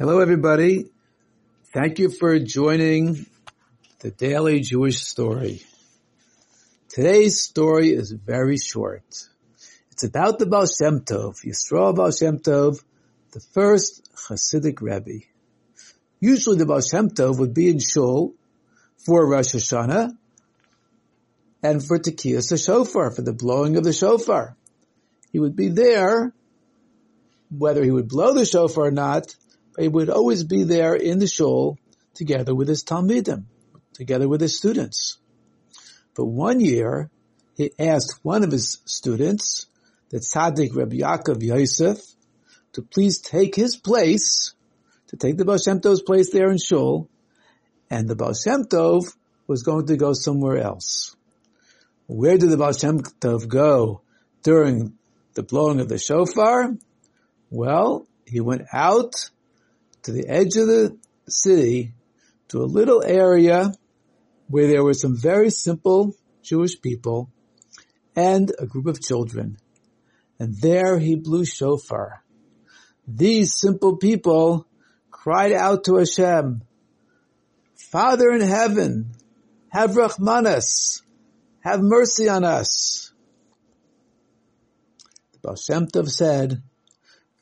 Hello, everybody. Thank you for joining the Daily Jewish Story. Today's story is very short. It's about the Baal Shem Tov, Yisroel Baal Shem Tov, the first Hasidic Rebbe. Usually the Baal Shem Tov would be in Shul for Rosh Hashanah and for Tekiyas the Shofar, for the blowing of the shofar. He would be there, whether he would blow the shofar or not, he would always be there in the shul together with his Talmidim, together with his students. But one year, he asked one of his students, the tzaddik Rabbi Yaakov Yosef, to please take his place, to take the Baal Shem Tov's place there in Shul, and the Baal Shem Tov was going to go somewhere else. Where did the Baal Shem Tov go during the blowing of the shofar? Well, he went out to the edge of the city to a little area where there were some very simple Jewish people and a group of children. And there he blew shofar. These simple people cried out to Hashem, Father in heaven, have Rahmanas, have mercy on us. The Baal Shem Tov said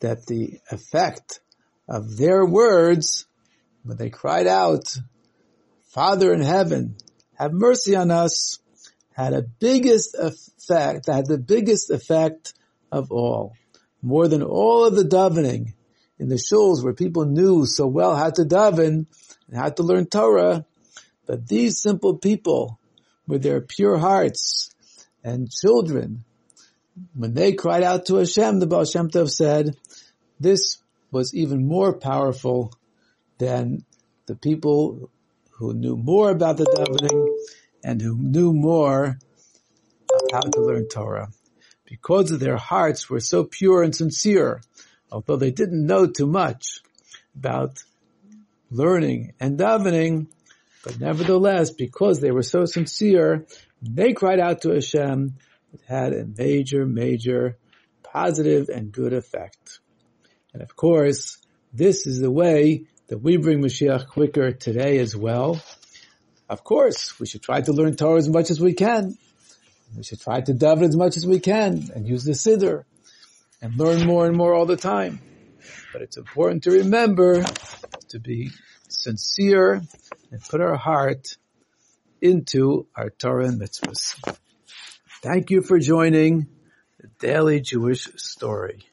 that the effect of their words, when they cried out, Father in heaven, have mercy on us, had a biggest effect, had the biggest effect of all. More than all of the davening in the shuls where people knew so well how to daven and how to learn Torah, but these simple people with their pure hearts and children, when they cried out to Hashem, the Baal Shem Tov said, this was even more powerful than the people who knew more about the davening and who knew more how to learn Torah. Because their hearts were so pure and sincere, although they didn't know too much about learning and davening, but nevertheless, because they were so sincere, they cried out to Hashem, it had a major, major positive and good effect. And of course, this is the way that we bring Mashiach quicker today as well. Of course, we should try to learn Torah as much as we can. We should try to daven as much as we can and use the Siddur and learn more and more all the time. But it's important to remember to be sincere and put our heart into our Torah and mitzvahs. Thank you for joining the Daily Jewish Story.